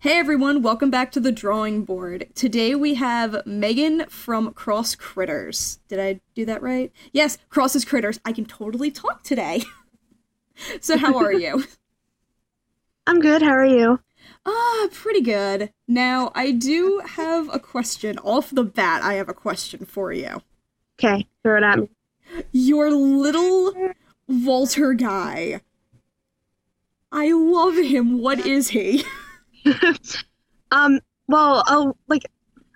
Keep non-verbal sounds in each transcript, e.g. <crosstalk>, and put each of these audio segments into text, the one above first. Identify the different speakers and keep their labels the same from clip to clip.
Speaker 1: Hey everyone, welcome back to the drawing board. Today we have Megan from Cross Critters. Did I do that right? Yes, Cross's Critters. I can totally talk today. <laughs> so, how are you? <laughs>
Speaker 2: I'm good. How are you?
Speaker 1: Ah, pretty good. Now, I do have a question. Off the bat, I have a question for you.
Speaker 2: Okay, throw it at me.
Speaker 1: Your little Walter guy. I love him. What is he? <laughs> <laughs>
Speaker 2: um, well, like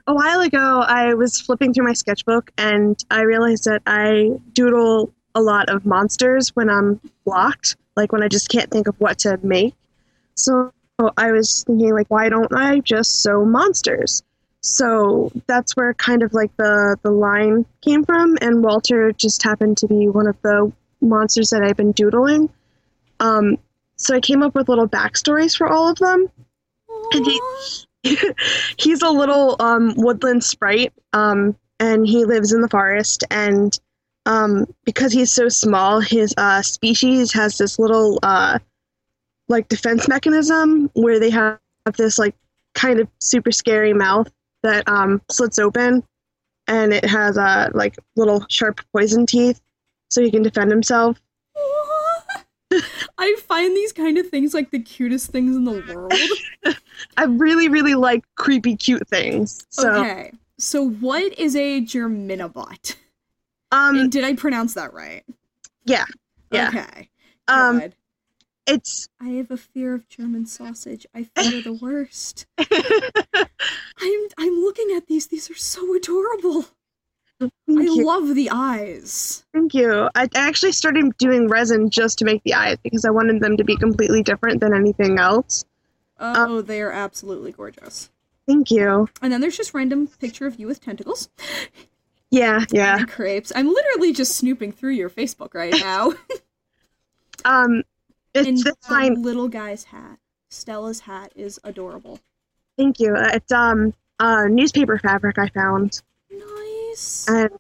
Speaker 2: a while ago, I was flipping through my sketchbook and I realized that I doodle a lot of monsters when I'm blocked, like when I just can't think of what to make. So I was thinking, like, why don't I just sew monsters? So that's where kind of like the the line came from, and Walter just happened to be one of the monsters that I've been doodling. Um, so I came up with little backstories for all of them, and he <laughs> he's a little um, woodland sprite, um, and he lives in the forest. And um, because he's so small, his uh, species has this little uh, like defense mechanism where they have this like kind of super scary mouth that um, slits open, and it has uh, like little sharp poison teeth, so he can defend himself. <laughs>
Speaker 1: I find these kind of things like the cutest things in the world. <laughs>
Speaker 2: I really, really like creepy, cute things. So.
Speaker 1: Okay, so what is a Germinabot?
Speaker 2: Um,
Speaker 1: and did I pronounce that right?
Speaker 2: Yeah. Yeah.
Speaker 1: Okay.
Speaker 2: Um,
Speaker 1: Good.
Speaker 2: it's
Speaker 1: I have a fear of German sausage. I fear the worst. <laughs> I'm I'm looking at these. These are so adorable. I
Speaker 2: you.
Speaker 1: love the eyes.
Speaker 2: Thank you. I actually started doing resin just to make the eyes because I wanted them to be completely different than anything else.
Speaker 1: Oh, they are absolutely gorgeous.
Speaker 2: Thank you.
Speaker 1: And then there's just random picture of you with tentacles
Speaker 2: Yeah, yeah.
Speaker 1: and crepes. I'm literally just snooping through your Facebook right <laughs> now.
Speaker 2: Um,
Speaker 1: and
Speaker 2: it's it's fine.
Speaker 1: little guy's hat. Stella's hat is adorable.
Speaker 2: Thank you. It's um uh newspaper fabric I found,
Speaker 1: Nice.
Speaker 2: And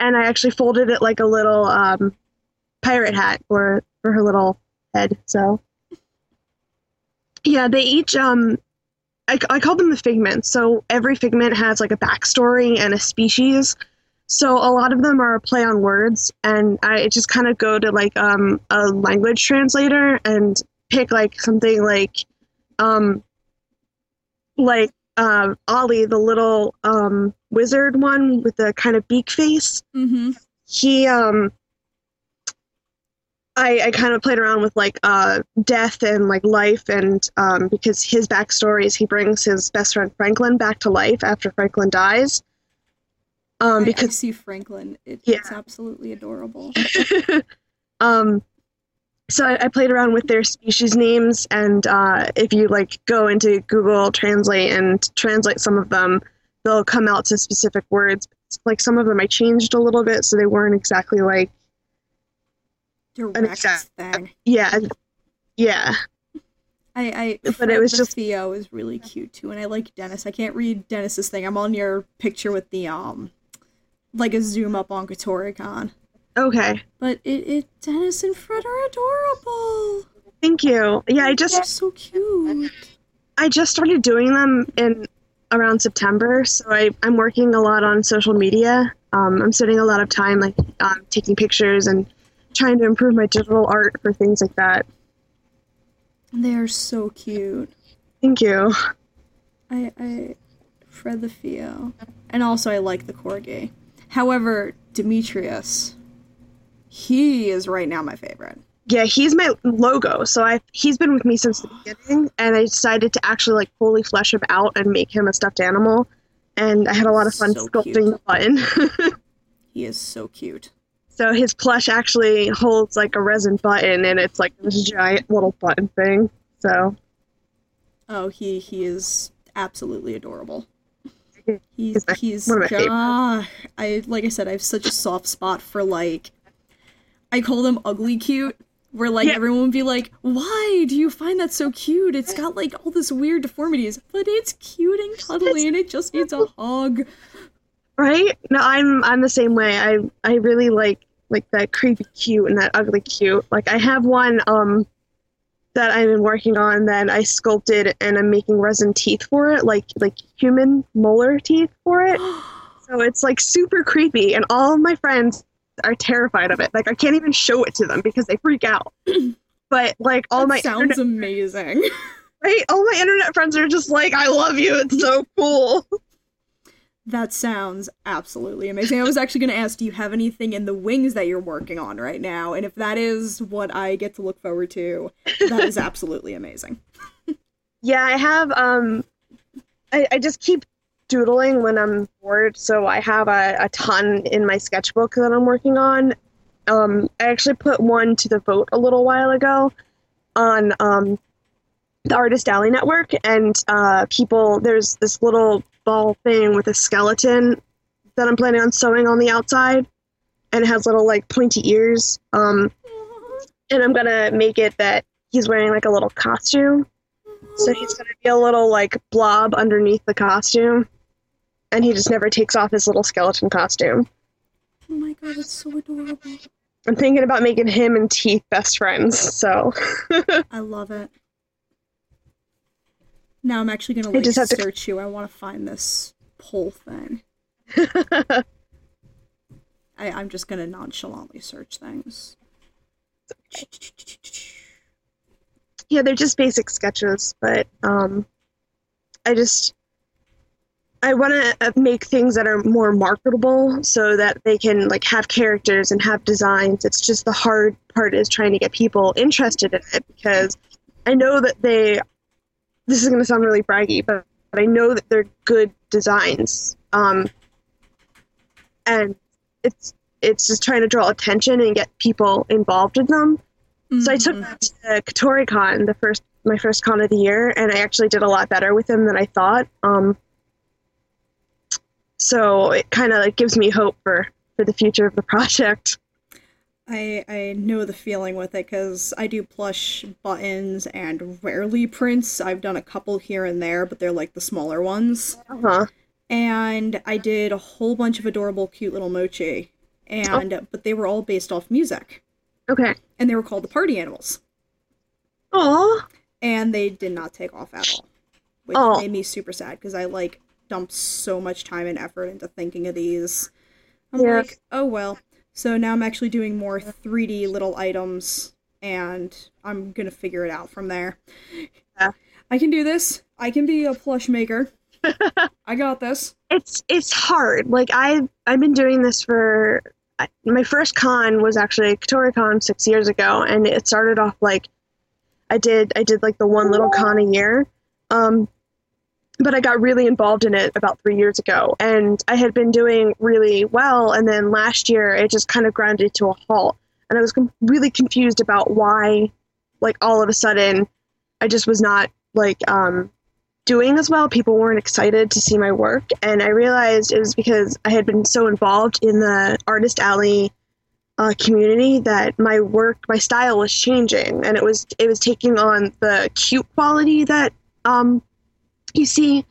Speaker 2: and I actually folded it like a little um pirate hat for for her little head. So yeah, they each um. I, I call them the figments. So every figment has like a backstory and a species. So a lot of them are a play on words, and I just kind of go to like um, a language translator and pick like something like, um, like uh, Ollie, the little um, wizard one with the kind of beak face.
Speaker 1: Mm-hmm.
Speaker 2: He um, I I kind of played around with like uh, death and like life, and um, because his backstory is he brings his best friend Franklin back to life after Franklin dies. Um,
Speaker 1: I, I
Speaker 2: because
Speaker 1: see Franklin. It,
Speaker 2: Yeah.
Speaker 1: It's absolutely adorable. <laughs>
Speaker 2: um so I, I played around with their species names and uh, if you like go into google translate and translate some of them they'll come out to specific words like some of them i changed a little bit so they weren't exactly like
Speaker 1: Direct
Speaker 2: exact-
Speaker 1: thing.
Speaker 2: yeah yeah
Speaker 1: I, I
Speaker 2: But it was just-
Speaker 1: Theo is really cute too, and I like Dennis. I can't read Dennis's thing. I'm on your picture with the um, like a zoom up on Katoricon.
Speaker 2: Okay
Speaker 1: But it, it Dennis and Fred are adorable.
Speaker 2: thank you yeah i
Speaker 1: They're
Speaker 2: just
Speaker 1: so cute.
Speaker 2: i just started doing them in around september so I, i'm working a lot on social media um, i'm spending a lot of time like um, taking pictures and trying to improve my digital art for things like that
Speaker 1: They are so cute.
Speaker 2: thank you
Speaker 1: I I Fred the Theo, and also I like the corgi. However, Demetrius, he is right now my favorite.
Speaker 2: yeah he's my logo so i he's been with me since the beginning and i decided to actually like fully flesh him out and make him a stuffed animal and i had a lot of fun
Speaker 1: So
Speaker 2: sculpting the button <laughs>
Speaker 1: He is so cute.
Speaker 2: so his plush actually holds like a resin button and it's like this giant little button thing so
Speaker 1: Oh, he he is absolutely adorable. He's
Speaker 2: He's
Speaker 1: he's
Speaker 2: one of my favorites.
Speaker 1: ah, I like I said, I have such a soft spot for like I call them ugly cute. Where like
Speaker 2: Yeah.
Speaker 1: everyone would be like, "Why do you find that so cute? It's got like all this weird deformities, but it's cute and cuddly, and it just needs a <laughs> hug."
Speaker 2: right no i'm i'm the same way i i really like like that creepy cute and that ugly cute like i have one um that I've been working on that I sculpted and I'm making resin teeth for it, like like human molar teeth for it. <gasps> So it's like super creepy, and all of my friends are terrified of it. Like I can't even show it to them because they freak out. <clears throat> But like all
Speaker 1: that
Speaker 2: my
Speaker 1: sounds
Speaker 2: internet,
Speaker 1: amazing. <laughs>
Speaker 2: right, all my internet friends are just like, "I love you. It's so cool."
Speaker 1: that sounds absolutely amazing. I was actually going to ask, do you have anything in the wings that you're working on right now? And if that is what I get to look forward to, that is <laughs> absolutely amazing. <laughs>
Speaker 2: Yeah, I have. Um, I, I just keep doodling when I'm bored, so I have a, a ton in my sketchbook that I'm working on. Um, I actually put one to the vote a little while ago on um, the Artist Alley Network, and uh, people. There's this little ball thing with a skeleton that I'm planning on sewing on the outside, and it has little like pointy ears. Um, and I'm gonna make it that he's wearing like a little costume. So he's gonna be a little like blob underneath the costume, and he just never takes off his little skeleton costume.
Speaker 1: Oh my god, that's so adorable.
Speaker 2: I'm thinking about making him and Teeth best friends. So <laughs>
Speaker 1: I love it. Now I'm actually gonna like
Speaker 2: have to-
Speaker 1: search you. I want to find this pole thing. <laughs> I, I'm just gonna nonchalantly search things.
Speaker 2: yeah, they're just basic sketches, but um, I just I want to make things that are more marketable so that they can like have characters and have designs. It's just the hard part is trying to get people interested in it because I know that they. This is going to sound really braggy, but, but I know that they're good designs. Um, and it's it's just trying to draw attention and get people involved in them. So I took
Speaker 1: Mhm.
Speaker 2: that to KatoriCon, the first my first con of the year, and I actually did a lot better with them than I thought. Um, so it kind of like gives me hope for for the future of the project.
Speaker 1: I I know the feeling with it because I do plush buttons and rarely prints. I've done a couple here and there, but they're like the smaller ones.
Speaker 2: Uh-huh.
Speaker 1: And I did a whole bunch of adorable, cute little mochi, and but they were all based off music,
Speaker 2: Okay.
Speaker 1: and they were called the Party Animals,
Speaker 2: Oh.
Speaker 1: and they did not take off at all, which
Speaker 2: Oh.
Speaker 1: made me super sad because I like dumped so much time and effort into thinking of these. I'm
Speaker 2: Yeah.
Speaker 1: like, oh well. So now I'm actually doing more 3D little items, and I'm gonna figure it out from there.
Speaker 2: Yeah.
Speaker 1: I can do this. I can be a plush maker. <laughs> I got this.
Speaker 2: It's it's hard. Like I I've been doing this for my first con was actually KatoriCon six years ago, and it started off like I did I did like the one little con a year, um, but I got really involved in it about three years ago, and I had been doing really well, and then last year it just kind of grounded to a halt, and I was com- really confused about why, like all of a sudden, I just was not like um, doing as well. People weren't excited to see my work, and I realized it was because I had been so involved in the Artist Alley uh, community that my work, my style was changing, and it was it was taking on the cute quality that um, you see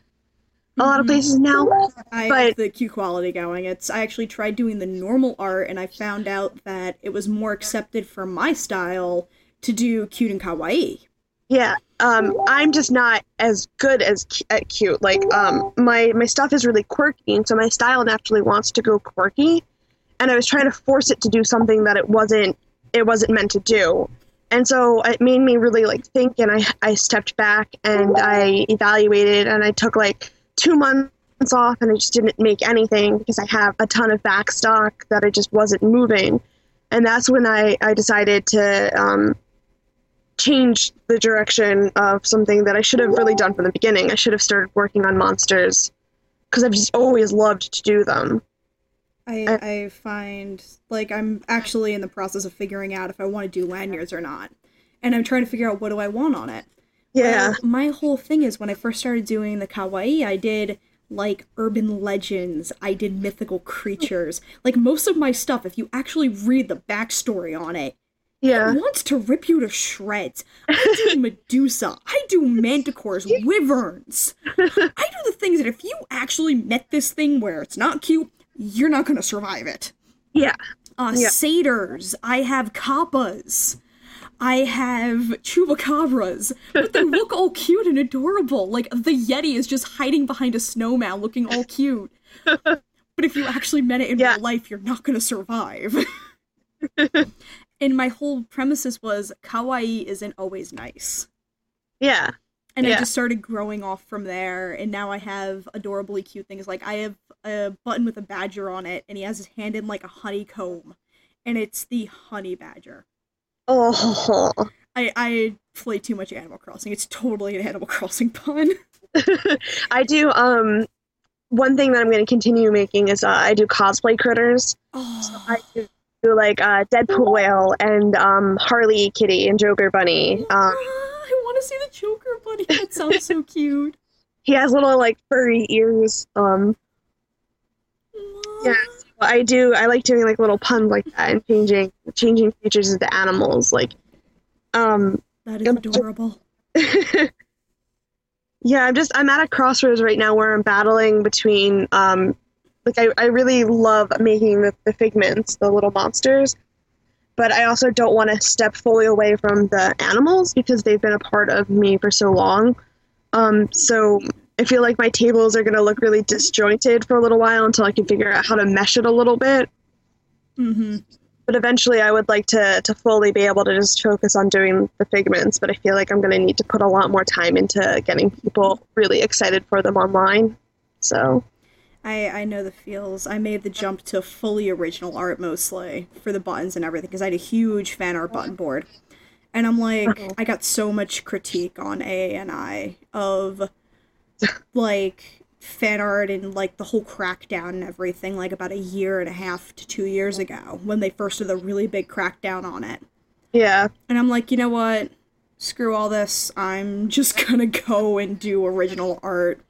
Speaker 2: a lot of
Speaker 1: Mhm.
Speaker 2: places now.
Speaker 1: I
Speaker 2: But-
Speaker 1: the cute quality going. It's I actually tried doing the normal art and I found out that it was more accepted for my style to do cute and kawaii.
Speaker 2: Yeah, um, I'm just not as good as at cute. Like, um, my my stuff is really quirky, and so my style naturally wants to go quirky. And I was trying to force it to do something that it wasn't it wasn't meant to do. And so it made me really like think, and I I stepped back and I evaluated, and I took like two months off, and I just didn't make anything because I have a ton of back stock that I just wasn't moving. And that's when I I decided to um, change the direction of something that I should have really done from the beginning. I should have started working on monsters because I've just always loved to do them.
Speaker 1: I
Speaker 2: Uh,
Speaker 1: I find like I'm actually in the process of figuring out if I want to do lanyards or not. And I'm trying to figure out what do I want on it.
Speaker 2: Yeah.
Speaker 1: Well, my whole thing is when I first started doing the kawaii, I did like urban legends, I did mythical creatures. Like most of my stuff, if you actually read the backstory on it,
Speaker 2: Yeah.
Speaker 1: it wants to rip you to shreds. I <laughs> do Medusa, I do manticores, <laughs> wyverns. I do the things that if you actually met this thing where it's not cute, you're not gonna survive it.
Speaker 2: Yeah.
Speaker 1: Uh,
Speaker 2: Yeah.
Speaker 1: satyrs. I have kappas. I have chupacabras, but they look all cute and adorable. Like the Yeti is just hiding behind a snowman looking all cute. <laughs> But if you actually met it in
Speaker 2: Yeah.
Speaker 1: real life, you're not gonna survive. <laughs> <laughs> and my whole premises was kawaii isn't always nice.
Speaker 2: Yeah.
Speaker 1: And I
Speaker 2: Yeah.
Speaker 1: just started growing off from there, and now I have adorably cute things. Like I have a button with a badger on it, and he has his hand in like a honeycomb, and it's the honey badger.
Speaker 2: Oh.
Speaker 1: I I play too much Animal Crossing. It's totally an Animal <laughs> Crossing pun.
Speaker 2: I do um one thing that I'm going to continue making is uh, I do cosplay critters.
Speaker 1: Oh,
Speaker 2: I do, <gasps> do like uh, Deadpool whale and um, Harley Kitty and Joker Bunny. Um,
Speaker 1: I want to see the Joker bunny. <laughs> That sounds so cute.
Speaker 2: he has little like furry ears. Um, yeah, so I do. I like doing like little puns like that and changing changing creatures into animals. Like, um,
Speaker 1: That is adorable. <laughs>
Speaker 2: yeah, I'm just I'm at a crossroads right now where I'm battling between um, like I, I really love making the, the figments, the little monsters, but I also don't want to step fully away from the animals because they've been a part of me for so long. Um, so I feel like my tables are going to look really disjointed for a little while until I can figure out how to mesh it a little bit.
Speaker 1: Mm-hmm.
Speaker 2: But eventually, I would like to to fully be able to just focus on doing the figments. But I feel like I'm going to need to put a lot more time into getting people really excited for them online. So
Speaker 1: I I know the feels. I made the jump to fully original art mostly for the buttons and everything because I had a huge fan art button board, and I'm like
Speaker 2: Uh-huh.
Speaker 1: I got so much critique on A and I of like fan art and like the whole crackdown and everything like about a year and a half to two years ago when they first did the really big crackdown on it.
Speaker 2: yeah,
Speaker 1: And I'm like, you know what? Screw all this. I'm just <laughs> gonna go and do original art.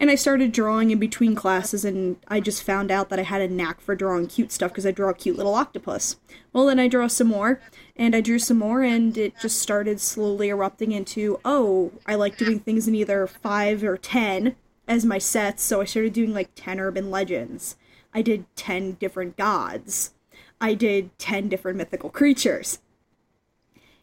Speaker 1: And I started drawing in between classes, and I just found out that I had a knack for drawing cute stuff because I draw a cute little octopus. Well, then I draw some more, and I drew some more, and it just started slowly erupting into oh, I like doing things in either five or ten as my sets, so I started doing like 10 urban legends. I did 10 different gods. I did 10 different mythical creatures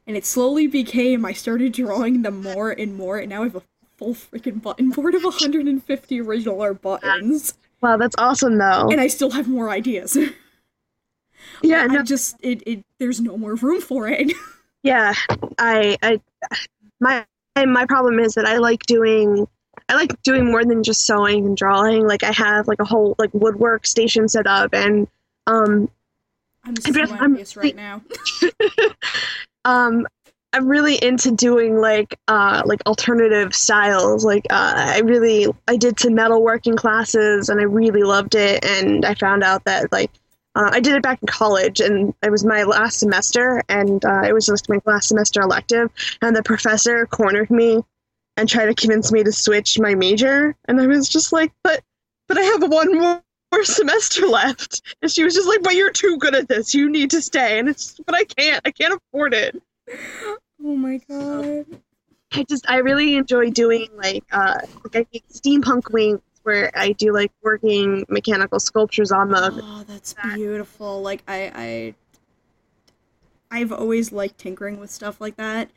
Speaker 1: and it slowly became I started drawing them more and more, and now I have a full freaking button board of 150 original art buttons,
Speaker 2: wow, that's awesome though.
Speaker 1: and I still have more ideas. <laughs>
Speaker 2: yeah,
Speaker 1: I
Speaker 2: no,
Speaker 1: just it, it there's no more room for it. <laughs>
Speaker 2: yeah. I, I, my, my problem is that I like doing. I like doing more than just sewing and drawing. Like I have like a whole like woodwork station set up, and um,
Speaker 1: I'm so
Speaker 2: I'm-
Speaker 1: right now. <laughs>
Speaker 2: um i'm really into doing like uh like alternative styles. Like uh i really i did some metalworking classes and i really loved it. And i found out that like uh, i did it back in college and it was my last semester and uh, it was just my last semester elective. And the professor cornered me and tried to convince me to switch my major. And i was just like but but i have one more semester left. And she was just like but you're too good at this. You need to stay. And it's but i can't. I can't afford it
Speaker 1: Oh my god.
Speaker 2: I just I really enjoy doing like uh like I make steampunk wings where I do like working mechanical sculptures on them.
Speaker 1: Oh, that's beautiful. Like I I I've always liked tinkering with stuff like that.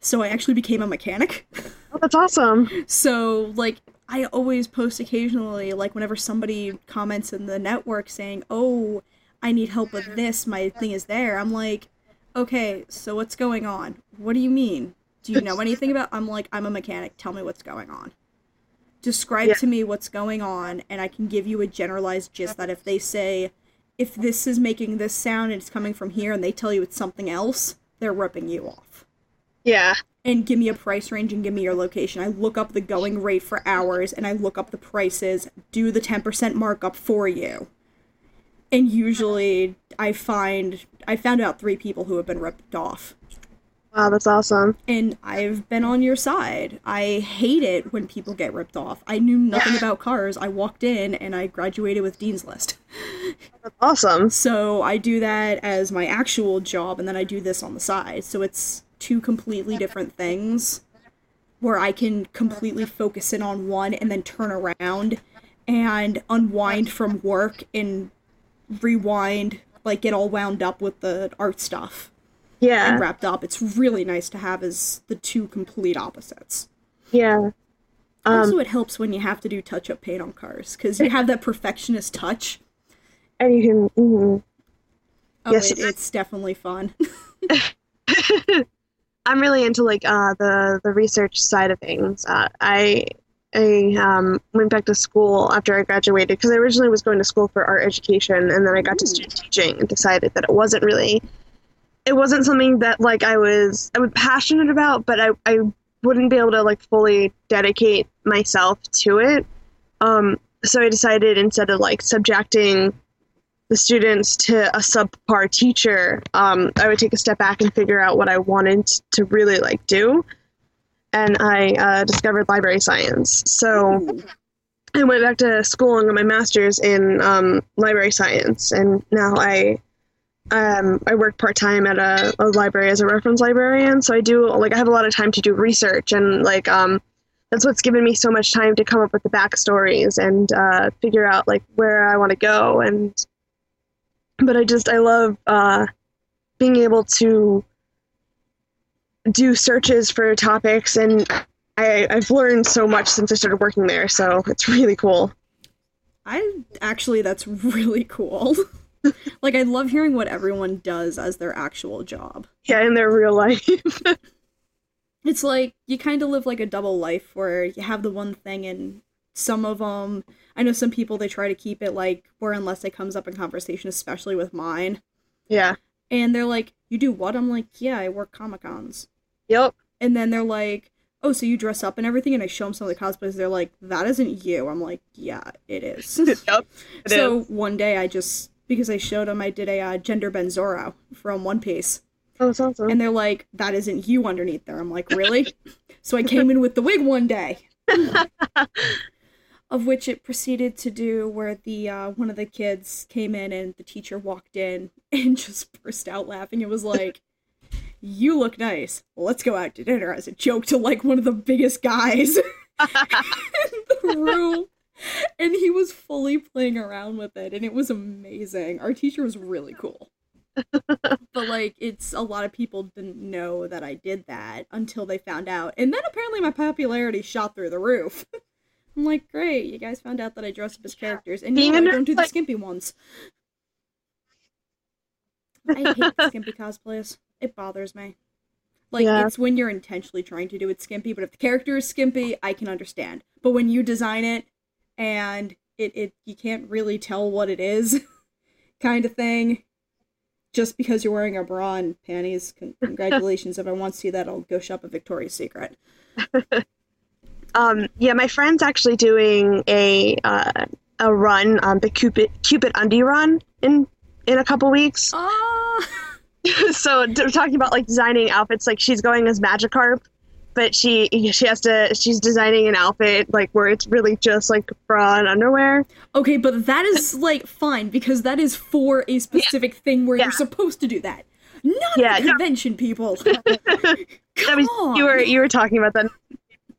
Speaker 1: So I actually became a mechanic. <laughs>
Speaker 2: Oh, that's awesome.
Speaker 1: So, like, I always post occasionally, like, whenever somebody comments in the network saying, Oh, I need help with this, my thing is there. I'm like, Okay, so what's going on? What do you mean? Do you know anything about? I'm like, I'm a mechanic. Tell me what's going on. Describe
Speaker 2: Yeah.
Speaker 1: to me what's going on, and I can give you a generalized gist that if they say, if this is making this sound and it's coming from here, and they tell you it's something else, they're ripping you off
Speaker 2: Yeah.
Speaker 1: and give me a price range and give me your location. I look up the going rate for hours and I look up the prices, do the 10% markup for you. And usually I find I found out 3 people who have been ripped off.
Speaker 2: Wow, that's awesome.
Speaker 1: And I've been on your side. I hate it when people get ripped off. I knew nothing about cars. I walked in and I graduated with Dean's List.
Speaker 2: That's awesome.
Speaker 1: So I do that as my actual job, and then I do this on the side. So it's two completely different things where I can completely focus in on one and then turn around and unwind from work and rewind, like get all wound up with the art stuff.
Speaker 2: Yeah.
Speaker 1: and wrapped up. It's really nice to have as the two complete opposites.
Speaker 2: Yeah. Um,
Speaker 1: also, it helps when you have to do touch up paint on cars because you have that perfectionist touch.
Speaker 2: and you can. mhm.
Speaker 1: Oh,
Speaker 2: Yes.
Speaker 1: it, it's definitely fun. <laughs> <laughs>
Speaker 2: I'm really into like uh, the the research side of things. Uh, I I um, went back to school after I graduated because I originally was going to school for art education, and then I got to student teaching and decided that it wasn't really it wasn't something that like I was I was passionate about, but I I wouldn't be able to like fully dedicate myself to it. Um, so I decided instead of like subjecting the students to a subpar teacher, um, I would take a step back and figure out what I wanted to really like do. And I uh, discovered library science. So I went back to school and got my master's in um, library science, and now I um, I work part time at a, a library as a reference librarian. So I do like I have a lot of time to do research, and like um, that's what's given me so much time to come up with the backstories and uh, figure out like where I want to go. And but I just I love uh, being able to do searches for topics and. I, I've learned so much since I started working there, so it's really cool.
Speaker 1: I actually, that's really cool. <laughs> like, I love hearing what everyone does as their actual job.
Speaker 2: Yeah, in their real life. <laughs>
Speaker 1: It's like you kind of live like a double life where you have the one thing, and some of them, I know some people they try to keep it like where unless it comes up in conversation, especially with mine,
Speaker 2: yeah.
Speaker 1: and they're like, "You do what?" I'm like, "Yeah, I work comic cons,"
Speaker 2: Yep.
Speaker 1: and then they're like. Oh, so you dress up and everything, and I show them some of the cosplays. They're like, "That isn't you." I'm like, "Yeah, it is." <laughs>
Speaker 2: yep. It <laughs>
Speaker 1: so
Speaker 2: is.
Speaker 1: one day I just because I showed them I did a uh, gender Ben Zoro from One Piece,
Speaker 2: Oh, that's awesome.
Speaker 1: and they're like, "That isn't you underneath there." I'm like, "Really?" so I came in with the wig one day, <laughs> of which it proceeded to do where the uh, one of the kids came in and the teacher walked in and just burst out laughing. It was like. You look nice. Let's go out to dinner as a joke to like one of the biggest guys in the room. And he was fully playing around with it and it was amazing. Our teacher was really cool. <laughs> but like it's a lot of people didn't know that I did that until they found out. And then apparently my popularity shot through the roof. <laughs> I'm like, great, you guys found out that I dress up as characters. And
Speaker 2: Being
Speaker 1: no, I
Speaker 2: under-
Speaker 1: don't do the skimpy ones. <laughs> I hate skimpy cosplays. It bothers me. Like
Speaker 2: Yeah.
Speaker 1: it's when you're intentionally trying to do it skimpy, but if the character is skimpy, I can understand. But when you design it and it, it you can't really tell what it is, <laughs> kind of thing, just because you're wearing a bra and panties, con- <laughs> congratulations. if I want to see that, I'll go shop at Victoria's Secret. <laughs>
Speaker 2: Um, yeah, my friend's actually doing a uh, a run, um, the Cupid Cupid Undie run in in a couple weeks.
Speaker 1: Ah, <laughs>
Speaker 2: so talking about like designing outfits. Like she's going as Magikarp, but she she has to she's designing an outfit like where it's really just like bra and underwear.
Speaker 1: okay, but that is <laughs> like fine because that is for a specific thing where
Speaker 2: Yeah.
Speaker 1: you're supposed to do that. Not
Speaker 2: Yeah, yeah.
Speaker 1: convention, people.
Speaker 2: I <laughs>
Speaker 1: Come on.
Speaker 2: you were you were talking about that.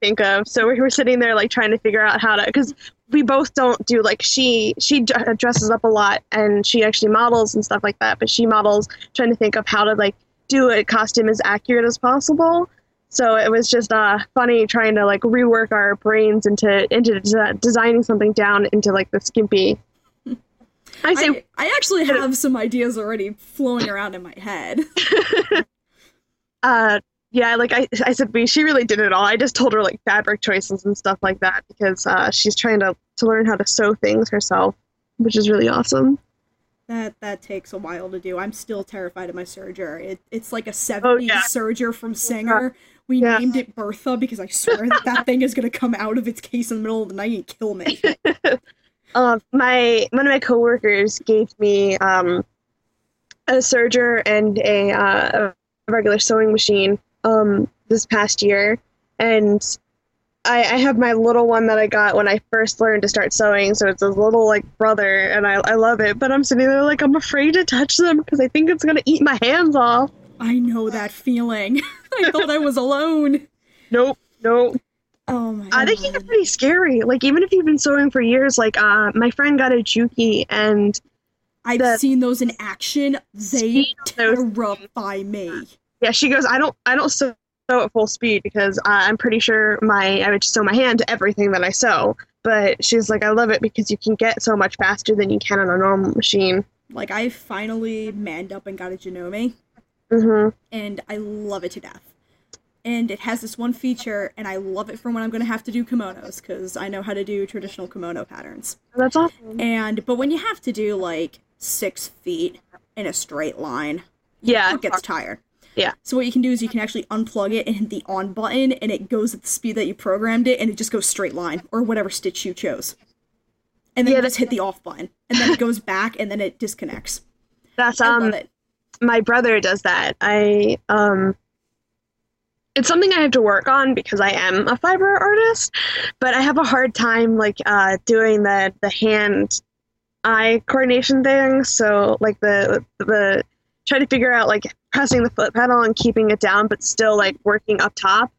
Speaker 2: Think of. So we were sitting there like trying to figure out how to because we both don't do like she she dresses up a lot and she actually models and stuff like that but she models trying to think of how to like do a costume as accurate as possible. So it was just uh funny trying to like rework our brains into into desi- designing something down into like the skimpy. I say
Speaker 1: I, I actually have some ideas already flowing around in my head. <laughs>
Speaker 2: uh yeah like I, I said we she really did it all i just told her like fabric choices and stuff like that because uh, she's trying to to learn how to sew things herself which is really awesome
Speaker 1: That that takes a while to do. I'm still terrified of my serger. It, it's like a 70s
Speaker 2: Oh, yeah.
Speaker 1: serger from Singer. We
Speaker 2: Yeah.
Speaker 1: named it Bertha because I swear that that thing is going to come out of its case in the middle of the night and kill me.
Speaker 2: uh, <laughs> my one of my coworkers gave me um a serger and a uh, a regular sewing machine um this past year and I, I have my little one that I got when I first learned to start sewing, so it's a little like brother, and I, I love it. But I'm sitting there like I'm afraid to touch them because I think it's gonna eat my hands off.
Speaker 1: I know that feeling. <laughs> I thought I was alone.
Speaker 2: Nope, nope.
Speaker 1: Oh my god.
Speaker 2: I think it's pretty scary. Like even if you've been sewing for years, like uh, my friend got a Juki, and
Speaker 1: I've
Speaker 2: The-
Speaker 1: seen those in action. They
Speaker 2: Speed of those-
Speaker 1: terrify me.
Speaker 2: Yeah, she goes. I don't. I don't sew at full speed because I'm pretty sure my I would sew my hand to everything that I sew. But she's like, I love it because you can get so much faster than you can on a normal machine.
Speaker 1: Like I finally manned up and got a Janome,
Speaker 2: hmm
Speaker 1: and I love it to death. And it has this one feature, and I love it for when I'm gonna have to do kimonos because I know how to do traditional kimono patterns.
Speaker 2: That's awesome.
Speaker 1: And but when you have to do like six feet in a straight line,
Speaker 2: Yeah.
Speaker 1: it gets tired.
Speaker 2: Yeah.
Speaker 1: So what you can do is you can actually unplug it and hit the on button, and it goes at the speed that you programmed it, and it just goes straight line or whatever stitch you chose. And then
Speaker 2: Yeah,
Speaker 1: you just hit the off button, and then it goes back, and then it disconnects. <laughs>
Speaker 2: That's um. my brother does that. I um it's something I have to work on because I am a fiber artist, but I have a hard time like uh doing the the hand eye coordination thing. So like the the trying to figure out like pressing the foot pedal and keeping it down but still like working up top.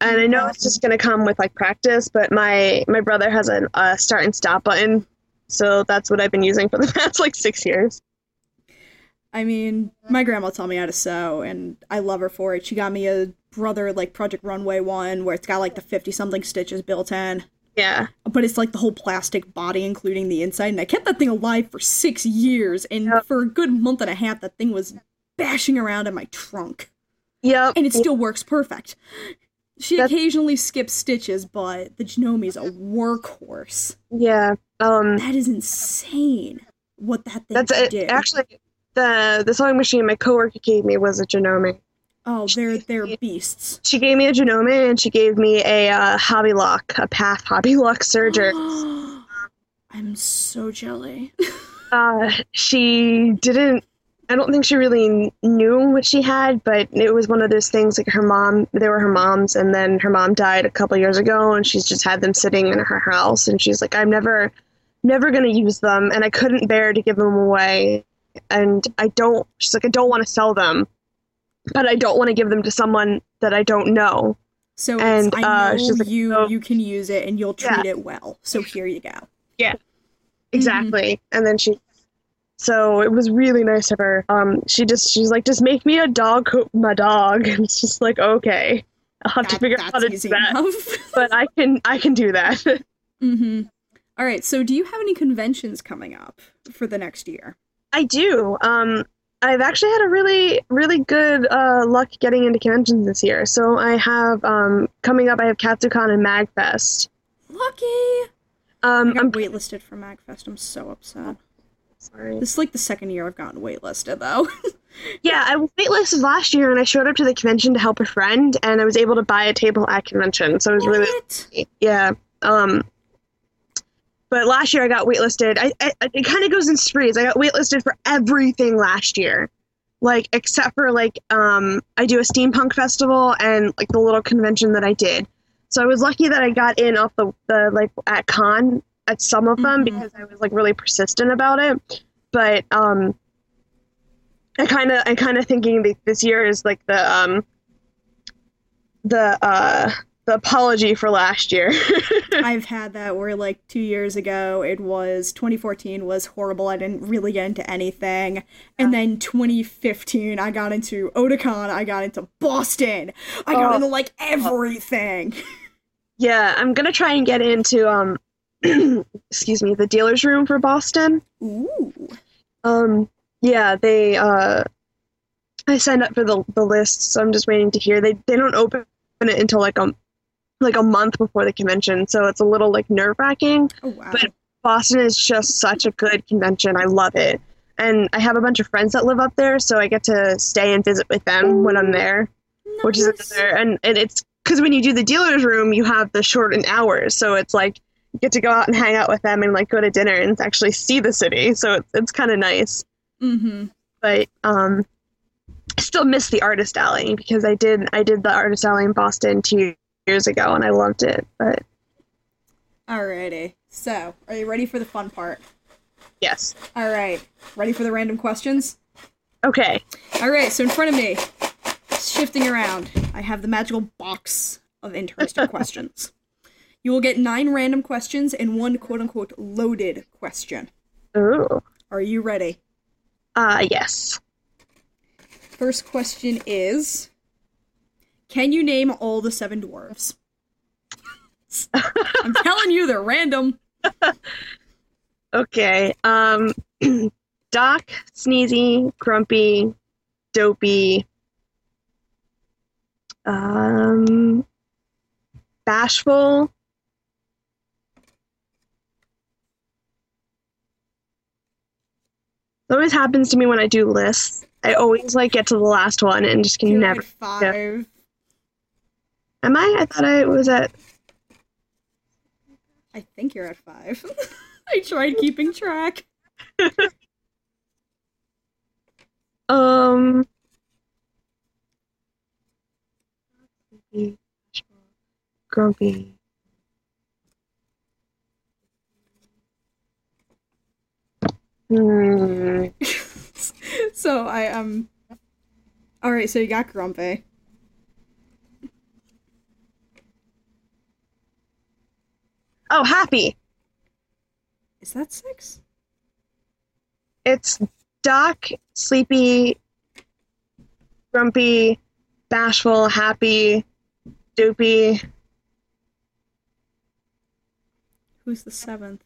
Speaker 2: And I know it's just gonna come with like practice, but my my brother has a, a start and stop button, so that's what I've been using for the <laughs> past like six years.
Speaker 1: I mean, my grandma taught me how to sew, and I love her for it. She got me a brother like Project Runway one, where it's got like the fifty something stitches built in.
Speaker 2: Yeah.
Speaker 1: but it's like the whole plastic body, including the inside. And I kept that thing alive for six years, and
Speaker 2: Yep.
Speaker 1: for a good month and a half, that thing was bashing around in my trunk,
Speaker 2: Yep.
Speaker 1: and it still works perfect. She
Speaker 2: That's-
Speaker 1: occasionally skips stitches, but the Janome is a workhorse.
Speaker 2: Yeah. Um
Speaker 1: That is insane. What that thing
Speaker 2: that's
Speaker 1: can
Speaker 2: it. Actually the the sewing machine my coworker gave me was a Janome.
Speaker 1: Oh, they're they're beasts.
Speaker 2: She gave me a Janome and she gave me a uh, Hobbylock, a Pfaff Hobbylock serger. <gasps>
Speaker 1: I'm so jelly. <laughs>
Speaker 2: uh she didn't I don't think she really knew what she had, but it was one of those things like her mom, they were her mom's, and then her mom died a couple years ago, and she's just had them sitting in her house, and she's like, I'm never, never gonna use them, and I couldn't bear to give them away, and I don't, she's like, I don't want to sell them, but I don't want to give them to someone that I don't know.
Speaker 1: So
Speaker 2: And,
Speaker 1: I
Speaker 2: uh,
Speaker 1: know
Speaker 2: she's like,
Speaker 1: you
Speaker 2: "Oh."
Speaker 1: you can use it and you'll treat
Speaker 2: Yeah.
Speaker 1: it well. So here you go.
Speaker 2: Yeah, exactly. And then she so it was really nice of her. Um she just she's like, just make me a dog my dog. <laughs> And it's just like, okay. I'll have to figure out how to do that. <laughs> But I can I can do that. <laughs>
Speaker 1: mm-hmm. All right. So, do you have any conventions coming up for the next year?
Speaker 2: I do. Um I've actually had a really, really good uh, luck getting into conventions this year. So I have um, coming up. I have KatsuCon and MagFest.
Speaker 1: Lucky. I
Speaker 2: Um,
Speaker 1: got
Speaker 2: I'm
Speaker 1: waitlisted for Magfest. I'm so upset.
Speaker 2: sorry.
Speaker 1: This is like the second year I've gotten waitlisted, though. <laughs>
Speaker 2: Yeah, I was waitlisted last year, and I showed up to the convention to help a friend, and I was able to buy a table at convention. So it was really
Speaker 1: What?
Speaker 2: Yeah. Um, but last year I got waitlisted. I, I it kind of goes in sprees. I got waitlisted for everything last year, like except for like um I do a steampunk festival and like the little convention that I did. So I was lucky that I got in off the the like at con at some of them
Speaker 1: Mhm.
Speaker 2: because I was like really persistent about it. But um, I kind of I kind of thinking that this year is like the um the uh the apology for last year. <laughs>
Speaker 1: I've had that where like two years ago it was 2014 was horrible. I didn't really get into anything, and then 2015 I got into Otakon. I got into Boston. I got
Speaker 2: Oh.
Speaker 1: into like everything. <laughs>
Speaker 2: yeah, I'm gonna try and get into um <clears throat> excuse me, the dealer's room for Boston.
Speaker 1: Ooh.
Speaker 2: Um yeah, they uh I signed up for the the list, so I'm just waiting to hear. They they don't open it until like a like a month before the convention, so it's a little like nerve wracking.
Speaker 1: Oh wow.
Speaker 2: But- Boston is just such a good convention. I love it. And I have a bunch of friends that live up there, so I get to stay and visit with them when I'm there, which is
Speaker 1: Nice.
Speaker 2: another. And, and it's because when you do the dealer's room, you have the shortened hours, so it's like you get to go out and hang out with them and like go to dinner and actually see the city. So it's it's kind of nice.
Speaker 1: Mm-hmm.
Speaker 2: But um, I still miss the artist alley because I did I did the artist alley in Boston two years ago and I loved it. But
Speaker 1: Alrighty. So, are you ready for the fun part?
Speaker 2: yes,
Speaker 1: All right. Ready for the random questions?
Speaker 2: okay.
Speaker 1: All right. So in front of me, shifting around, I have the magical box of interesting <laughs> questions. You will get nine random questions and one quote unquote loaded question.
Speaker 2: Ooh.
Speaker 1: Are you ready?
Speaker 2: Uh, yes.
Speaker 1: First question is Can you name all the seven dwarves? I'm telling you, they're random. <laughs>
Speaker 2: Okay. Um, <clears throat> Doc, Sneezy, Grumpy, Dopey, um, Bashful. It always happens to me when I do lists. I always like get to the last one and just can never.
Speaker 1: five.
Speaker 2: Am I? I thought I was at.
Speaker 1: I think you're at five. <laughs> I tried keeping track. <laughs>
Speaker 2: Um. Grumpy. Hmm. <laughs>
Speaker 1: so I um. All right, so you got Grumpy.
Speaker 2: Oh, happy.
Speaker 1: Is that six?
Speaker 2: It's Doc, Sleepy, Grumpy, Bashful, Happy, Dopey.
Speaker 1: Who's the seventh?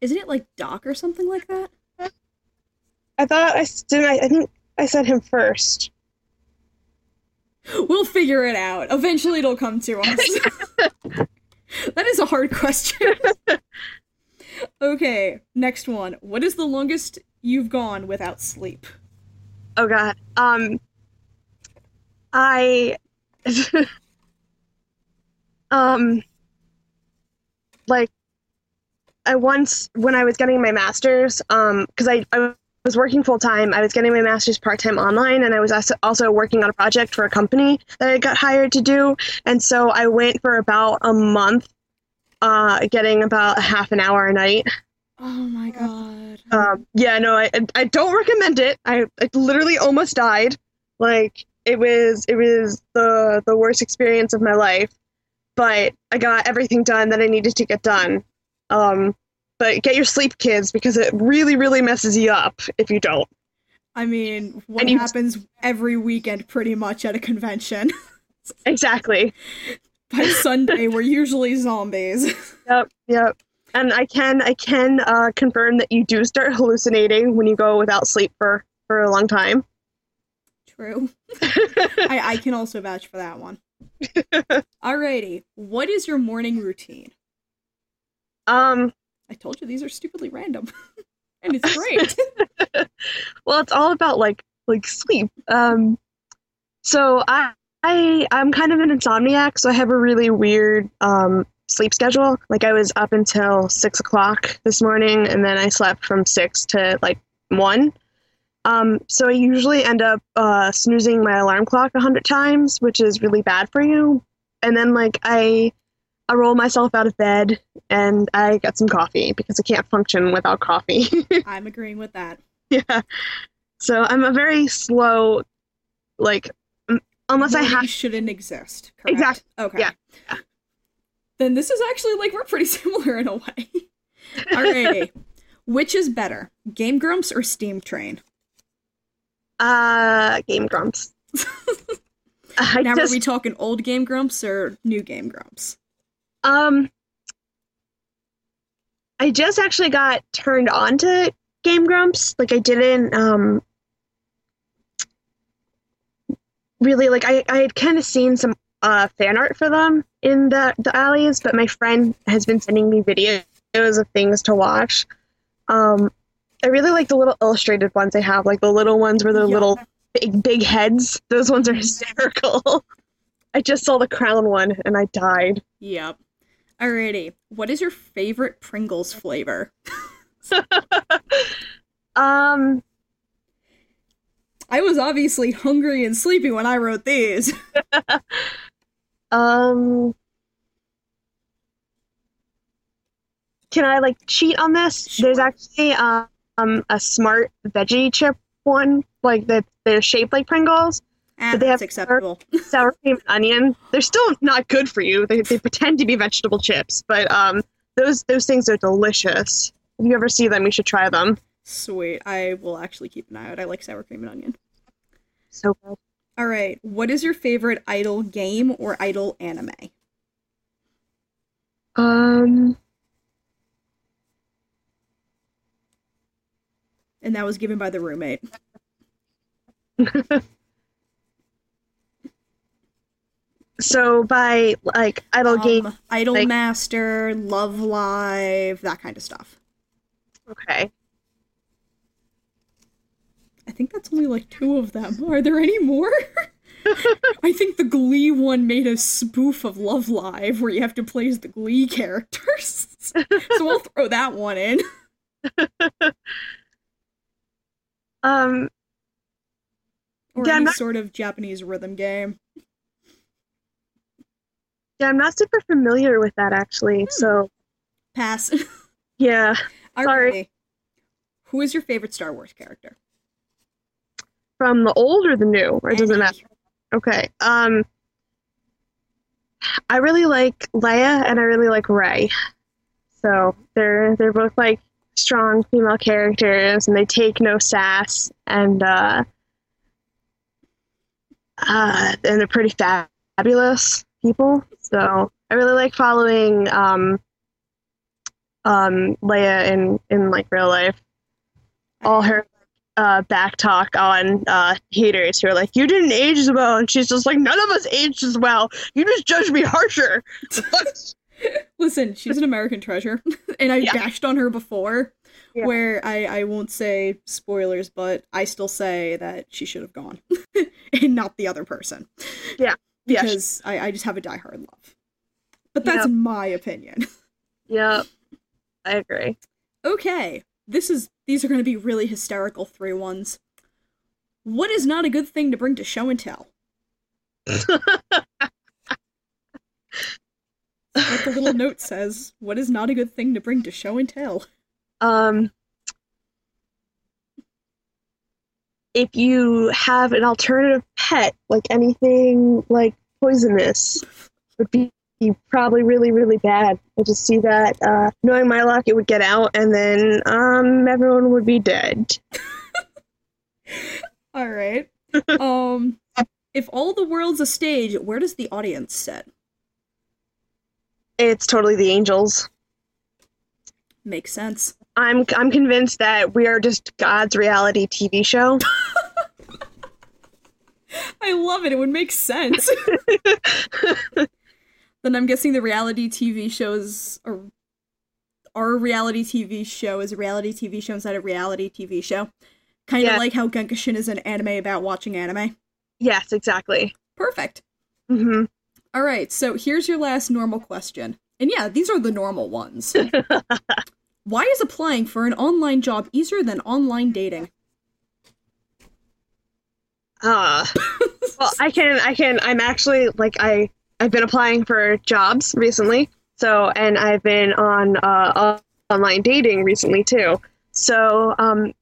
Speaker 1: Isn't it like Doc or something like that?
Speaker 2: I thought I didn't. I, I think I said him first.
Speaker 1: We'll figure it out. Eventually, it'll come to <laughs> us. <laughs> <laughs> that is a hard question. <laughs> okay, next one. What is the longest you've gone without sleep?
Speaker 2: Oh God. Um. I. <laughs> um. Like, I once when I was getting my master's, um, because I I was working full time. I was getting my master's part time online, and I was also working on a project for a company that I got hired to do. And so I went for about a month, uh, getting about a half an hour a night.
Speaker 1: Oh my god.
Speaker 2: Um, yeah, no, I I don't recommend it. I, I literally almost died. Like it was it was the the worst experience of my life. But I got everything done that I needed to get done. Um, but get your sleep, kids, because it really really messes you up if you don't.
Speaker 1: I mean, what
Speaker 2: you-
Speaker 1: happens every weekend pretty much at a convention? <laughs>
Speaker 2: Exactly.
Speaker 1: By Sunday, we're usually zombies. <laughs>
Speaker 2: Yep. Yep. And I can I can uh, confirm that you do start hallucinating when you go without sleep for for a long time.
Speaker 1: True. <laughs> I, I can also vouch for that one. Alrighty. What is your morning routine?
Speaker 2: Um.
Speaker 1: I told you these are stupidly random. <laughs> and it's great. <laughs>
Speaker 2: well it's all about like like sleep um so i i i'm kind of an insomniac so i have a really weird um sleep schedule like i was up until six o'clock this morning and then i slept from six to like one um so i usually end up uh snoozing my alarm clock a hundred times which is really bad for you and then like i I roll myself out of bed and I get some coffee because I can't function without coffee. <laughs>
Speaker 1: I'm agreeing with that.
Speaker 2: Yeah. So I'm a very slow, like, unless I have.
Speaker 1: shouldn't exist. Correct?
Speaker 2: Exact-
Speaker 1: Okay.
Speaker 2: yeah.
Speaker 1: Then this is actually like we're pretty <laughs> similar in a way. Alrighty. Which is better, Game Grumps or Steam Train?
Speaker 2: Uh, Game Grumps. <laughs>
Speaker 1: Now,
Speaker 2: just,
Speaker 1: are we talking old Game Grumps or new Game Grumps?
Speaker 2: Um, I just actually got turned on to Game Grumps. Like, I didn't, um, really, like, I, I had kind of seen some, uh, fan art for them in the, the alleys, but my friend has been sending me videos of things to watch. Um, I really like the little illustrated ones they have, like the little ones where they're
Speaker 1: Yeah.
Speaker 2: little big big heads. Those ones are <laughs> hysterical. I just saw the crown one and I died.
Speaker 1: Yep. Alrighty. What is your favorite Pringles flavor? <laughs>
Speaker 2: Um,
Speaker 1: I was obviously hungry and sleepy when I wrote these. <laughs>
Speaker 2: um, can I like cheat on this?
Speaker 1: Sure.
Speaker 2: There's actually um a smart veggie chip one, like that they're shaped like Pringles, But they
Speaker 1: that's
Speaker 2: have-
Speaker 1: acceptable. <laughs>
Speaker 2: sour cream and onion. They're still not good for you. They they pretend to be vegetable chips, but um those those things are delicious. If you ever see them, you should try them.
Speaker 1: Sweet. I will actually keep an eye out. I like sour cream and onion.
Speaker 2: So good.
Speaker 1: All right. What is your favorite idol game or idol anime?
Speaker 2: Um,
Speaker 1: And that was given by the roommate. <laughs>
Speaker 2: so by like idol game,
Speaker 1: Um, Idol
Speaker 2: like-
Speaker 1: Master, Love Live, that kind of stuff.
Speaker 2: okay.
Speaker 1: I think that's only like two of them. Are there any more? <laughs> I think the Glee one made a spoof of Love Live where you have to play as the Glee characters. <laughs> so we'll throw that one in. <laughs>
Speaker 2: Um,
Speaker 1: Or
Speaker 2: Yeah,
Speaker 1: any
Speaker 2: not-
Speaker 1: sort of Japanese rhythm game.
Speaker 2: Yeah, I'm not super familiar with that actually. So
Speaker 1: Pass. <laughs>
Speaker 2: yeah, Sorry.
Speaker 1: Alrighty. Who is your favorite Star Wars character?
Speaker 2: from the old or the new, or does it
Speaker 1: Any.
Speaker 2: matter? Okay. Um, I really like Leia and I really like Rey. So they're they're both like strong female characters and they take no sass and uh, uh, and they're pretty fabulous people. So I really like following um, um, Leia in in like real life. All her uh, back talk on uh, haters who are like, "You didn't age as well," and she's just like, "None of us aged as well. You just judged me harsher." <laughs>
Speaker 1: Listen, she's an American treasure, <laughs> and I
Speaker 2: Yeah.
Speaker 1: bashed on her before.
Speaker 2: Yeah.
Speaker 1: Where I, I won't say spoilers, but I still say that she should have gone, <laughs> and not the other person.
Speaker 2: Yeah. Yeah.
Speaker 1: because I, I just have a diehard love. But that's my opinion. <laughs>
Speaker 2: Yep, I agree.
Speaker 1: Okay, this is these are going to be really hysterical three ones. What is not a good thing to bring to show and tell? <laughs> Like the little note says, what is not a good thing to bring to show and tell?
Speaker 2: Um, if you have an alternative pet, like anything like poisonous, would be probably really, really bad. I just see that. Uh, knowing my luck, it would get out, and then um, everyone would be dead. <laughs>
Speaker 1: All right. um, if all the world's a stage, where does the audience sit?
Speaker 2: It's totally the angels.
Speaker 1: Makes sense.
Speaker 2: I'm I'm convinced that we are just God's reality TV show. <laughs>
Speaker 1: I love it. It would make sense. <laughs> then I'm guessing the reality TV shows or our reality TV show is a reality TV show inside a reality TV show. Kind of
Speaker 2: Yeah.
Speaker 1: like how Genshiken is an anime about watching anime.
Speaker 2: yes, exactly.
Speaker 1: Perfect.
Speaker 2: hmm
Speaker 1: All right, so here's your last normal question. And yeah, these are the normal ones. <laughs> Why is applying for an online job easier than online dating?
Speaker 2: Uh, well, I can, I can, I'm actually like I, I've been applying for jobs recently. So, and I've been on uh, online dating recently too. So, um,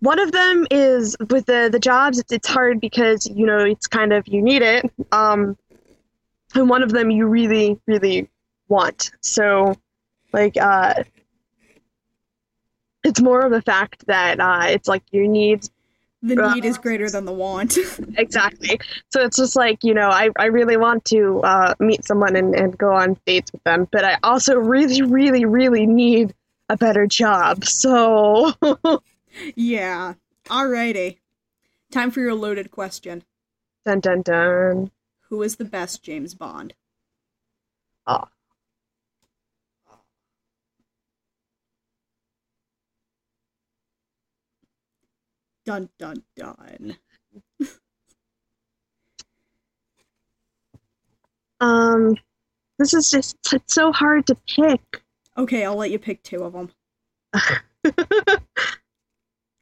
Speaker 2: one of them is with the the jobs. It's, it's hard because you know it's kind of you need it. Um, and one of them you really, really want. So, like, uh, it's more of the fact that uh, it's like you need
Speaker 1: The
Speaker 2: Uh,
Speaker 1: need is greater than the want. <laughs>
Speaker 2: exactly so it's just like you know i, I really want to uh, meet someone and, and go on dates with them but i also really really really need a better job so <laughs>
Speaker 1: yeah. Alrighty. Time for your loaded question.
Speaker 2: dun dun dun
Speaker 1: Who is the best James Bond?
Speaker 2: oh
Speaker 1: Dun dun dun.
Speaker 2: um this is just it's so hard to pick
Speaker 1: Okay, I'll let you pick two of them. <laughs>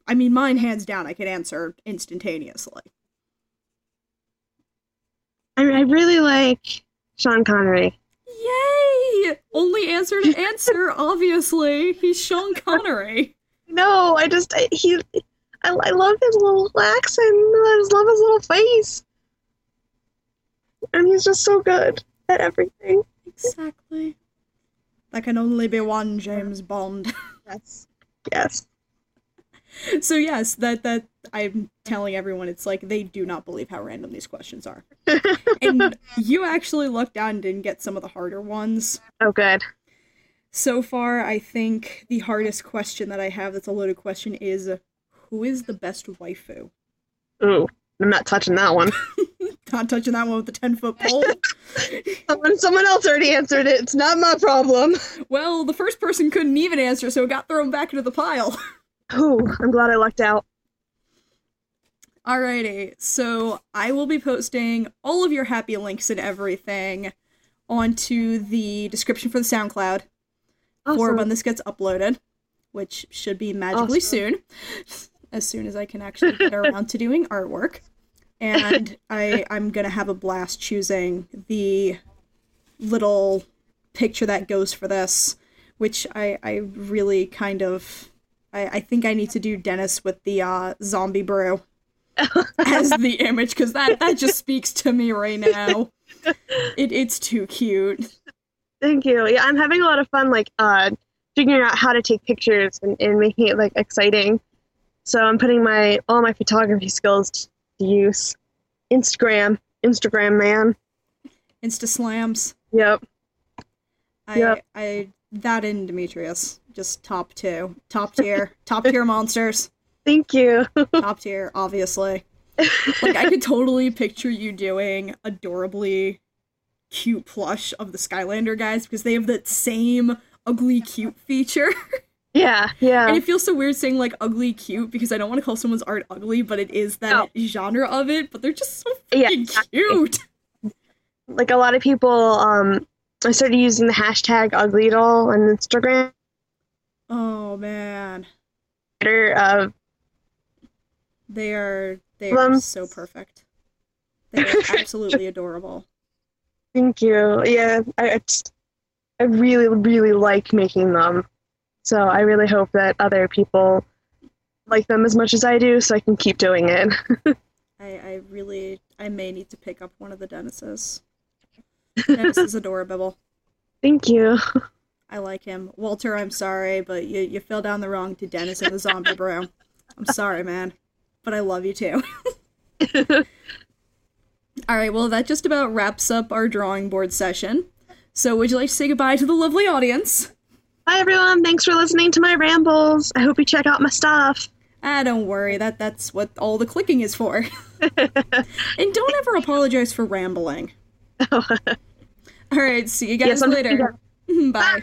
Speaker 1: I mean, mine hands down, I could answer instantaneously.
Speaker 2: I, I really like sean connery
Speaker 1: Yay! Only answer to <laughs> answer, obviously. He's Sean Connery.
Speaker 2: no i just I, he I, I love his little accent i just love his little face and he's just so good at everything
Speaker 1: Exactly. That can only be one James Bond. <laughs>
Speaker 2: Yes. Yes.
Speaker 1: So yes, that that I'm telling everyone it's like they do not believe how random these questions are. <laughs> and you actually lucked out and didn't get some of the harder ones.
Speaker 2: Oh, good.
Speaker 1: So far, I think the hardest question that I have that's a loaded question is who is the best waifu?
Speaker 2: Ooh, I'm not touching that one. <laughs>
Speaker 1: Not touching that one with the 10 foot pole. <laughs>
Speaker 2: someone, someone else already answered it. It's not my problem.
Speaker 1: well, the first person couldn't even answer, so it got thrown back into the pile. <laughs>
Speaker 2: Ooh, I'm glad I lucked out.
Speaker 1: Alrighty, so I will be posting all of your happy links and everything onto the description for the SoundCloud for when this gets uploaded, which should be magically
Speaker 2: Awesome.
Speaker 1: soon, as soon as I can actually get around to doing artwork. And <laughs> I I'm gonna have a blast choosing the little picture that goes for this, which I I really kind of I, I think I need to do Dennis with the uh, zombie brew <laughs> as the image because that that just speaks to me right now. It it's too cute.
Speaker 2: Thank you. Yeah, I'm having a lot of fun, like, uh, figuring out how to take pictures and, and making it, like, exciting. So I'm putting my all my photography skills to use. Instagram. Instagram man.
Speaker 1: Insta slams.
Speaker 2: Yep.
Speaker 1: I
Speaker 2: Yep.
Speaker 1: I that and Demetrius just top two, top tier, <laughs> top tier monsters,
Speaker 2: Thank you. <laughs>
Speaker 1: top tier, obviously. <laughs> Like I could totally picture you doing adorably cute plush of the Skylander guys because they have that same ugly cute feature.
Speaker 2: Yeah, yeah.
Speaker 1: And it feels so weird saying like ugly cute because I don't want to call someone's art ugly, but it is that genre of it. But they're just so
Speaker 2: Yeah,
Speaker 1: freaking
Speaker 2: exactly.
Speaker 1: cute. <laughs>
Speaker 2: like a lot of people um I started using the hashtag ugly doll on Instagram
Speaker 1: Oh man,
Speaker 2: of
Speaker 1: they are they are
Speaker 2: Um,
Speaker 1: so perfect. They are <laughs> absolutely adorable.
Speaker 2: thank you. Yeah, I I, just, I really really like making them. So I really hope that other people like them as much as I do so I can keep doing it. <laughs>
Speaker 1: I I really I may need to pick up one of the Dennises. Dennis is adorable.
Speaker 2: Thank you.
Speaker 1: I like him. Walter, I'm sorry, but you you fell down the wrong to Dennis and the zombie bro. I'm sorry, man. But I love you too. <laughs> All right, well, that just about wraps up our drawing board session. So, would you like to say goodbye to the lovely audience?
Speaker 2: Bye everyone. Thanks for listening to my rambles. I hope you check out my stuff.
Speaker 1: Ah, don't worry. That that's what all the clicking is for. <laughs> and don't ever apologize for rambling. <laughs> All right, see you guys
Speaker 2: Yes,
Speaker 1: later. <laughs> Bye.